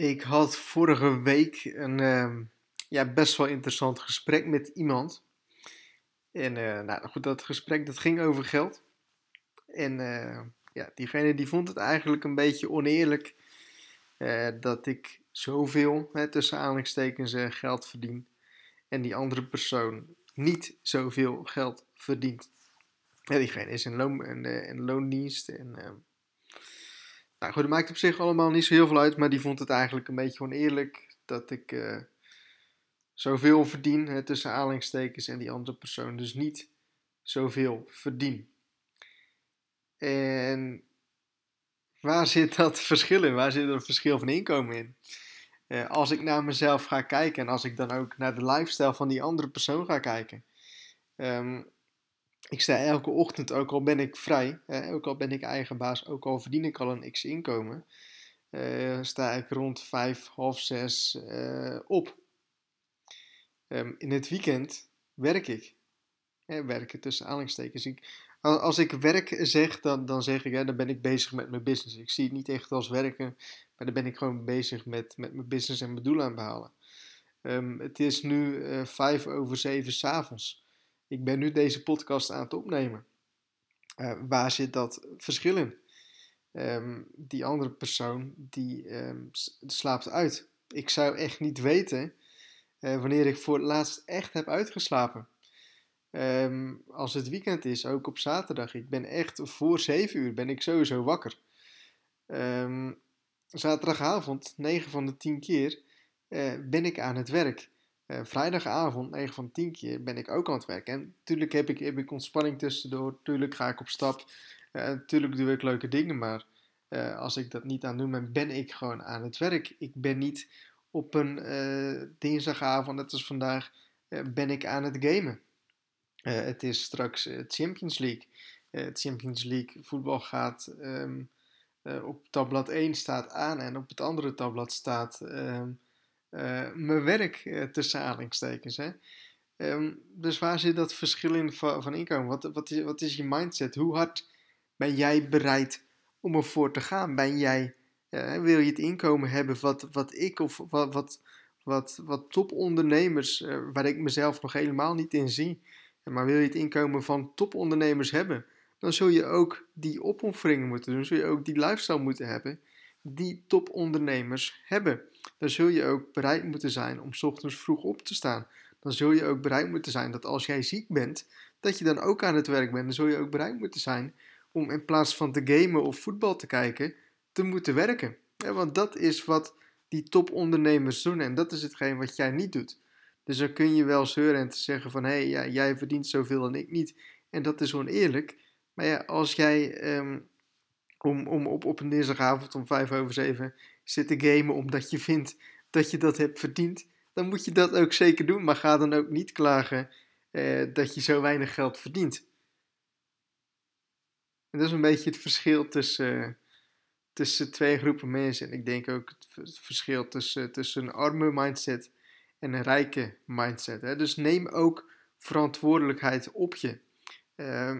Ik had vorige week een ehm, ja, best wel interessant gesprek met iemand. En uh, nou goed, dat gesprek dat ging over geld. En uh, ja, diegene die vond het eigenlijk een beetje oneerlijk uh, dat ik zoveel, hè, tussen aanhalingstekens, geld verdien. En die andere persoon niet zoveel geld verdient. Diegene is in, loon, loondienst en ehm, nou goed, dat maakt op zich allemaal niet zo heel veel uit, maar die vond het eigenlijk een beetje oneerlijk dat ik uh, zoveel verdien, hè, tussen aanhalingstekens, en die andere persoon dus niet zoveel verdien. En waar zit dat verschil in? Waar zit er een verschil van inkomen in? Uh, als ik naar mezelf ga kijken en als ik dan ook naar de lifestyle van die andere persoon ga kijken, um, ik sta elke ochtend, ook al ben ik vrij, ook al ben ik eigen baas, ook al verdien ik al een x inkomen, uh, sta ik rond vijf, half zes uh, op. Um, in het weekend werk ik. Werken tussen aanhalingstekens. Als ik werk zeg, dan, dan zeg ik, hè, dan ben ik bezig met mijn business. Ik zie het niet echt als werken, maar dan ben ik gewoon bezig met, met mijn business en mijn doel aan behalen. Um, het is nu uh, vijf over zeven s'avonds. Ik ben nu deze podcast aan het opnemen. Uh, waar zit dat verschil in? Um, die andere persoon die um, slaapt uit. Ik zou echt niet weten uh, wanneer ik voor het laatst echt heb uitgeslapen. Um, als het weekend is, ook op zaterdag. Ik ben echt voor 7 uur ben ik sowieso wakker. zaterdagavond, 9 van de 10 keer, uh, ben ik aan het werk. Uh, vrijdagavond, 9 van 10 keer, ben ik ook aan het werken. En natuurlijk heb ik, heb ik ontspanning tussendoor. Tuurlijk ga ik op stap. Uh, natuurlijk doe ik leuke dingen. Maar uh, als ik dat niet aan doe, ben ik gewoon aan het werk. Ik ben niet op een dinsdagavond, net als vandaag, ben ik aan het gamen. het is straks Champions League. Het Champions League voetbal gaat um, op tabblad 1 staat aan en op het andere tabblad staat... Uh, mijn werk uh, tussen aanhalingstekens. Hè? Um, dus waar zit dat verschil in van, van inkomen? Wat, wat, is, wat is je mindset? Hoe hard ben jij bereid om ervoor te gaan? Ben jij, uh, wil je het inkomen hebben wat, wat ik of wat, wat, wat, wat topondernemers, waar ik mezelf nog helemaal niet in zie, maar wil je het inkomen van topondernemers hebben? Dan zul je ook die opofferingen moeten doen, zul je ook die lifestyle moeten hebben die topondernemers hebben. Dan zul je ook bereid moeten zijn om ochtends vroeg op te staan. Dan zul je ook bereid moeten zijn dat als jij ziek bent, dat je dan ook aan het werk bent. Dan zul je ook bereid moeten zijn om in plaats van te gamen of voetbal te kijken, te moeten werken. Ja, want dat is wat die topondernemers doen en dat is hetgeen wat jij niet doet. Dus dan kun je wel zeuren en te zeggen van hé, hey, ja, jij verdient zoveel en ik niet. En dat is oneerlijk. Maar ja, als jij um, om, om op, op een dinsdagavond om vijf over zeven zitten gamen omdat je vindt dat je dat hebt verdiend, dan moet je dat ook zeker doen. Maar ga dan ook niet klagen eh, dat je zo weinig geld verdient. En dat is een beetje het verschil tussen, tussen twee groepen mensen. En ik denk ook het verschil tussen, tussen een arme mindset en een rijke mindset. Hè? Dus neem ook verantwoordelijkheid op je. Uh,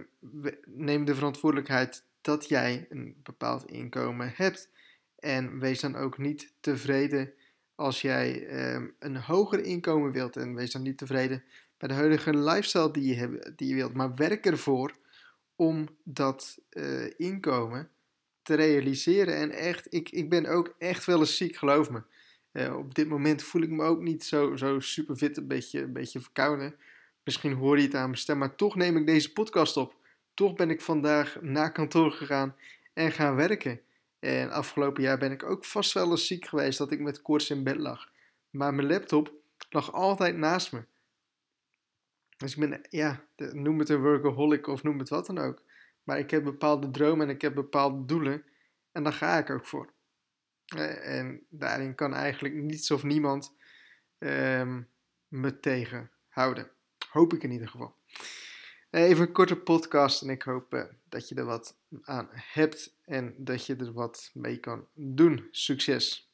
neem de verantwoordelijkheid dat jij een bepaald inkomen hebt. En wees dan ook niet tevreden als jij ehm, een hoger inkomen wilt. En wees dan niet tevreden bij de huidige lifestyle die je, hebt, die je wilt. Maar werk ervoor om dat uh, inkomen te realiseren. En echt, ik, ik ben ook echt wel eens ziek, geloof me. Uh, op dit moment voel ik me ook niet zo, zo super fit, een beetje, een beetje verkouden. Misschien hoor je het aan mijn stem, maar toch neem ik deze podcast op. Toch ben ik vandaag naar kantoor gegaan en gaan werken. En afgelopen jaar ben ik ook vast wel eens ziek geweest dat ik met koorts in bed lag. Maar mijn laptop lag altijd naast me. Dus ik ben, ja, noem het een workaholic of noem het wat dan ook. Maar ik heb bepaalde dromen en ik heb bepaalde doelen. En daar ga ik ook voor. Eh, en daarin kan eigenlijk niets of niemand um, me tegenhouden. Hoop ik in ieder geval. Even een korte podcast en ik hoop uh, dat je er wat aan hebt en dat je er wat mee kan doen. Succes!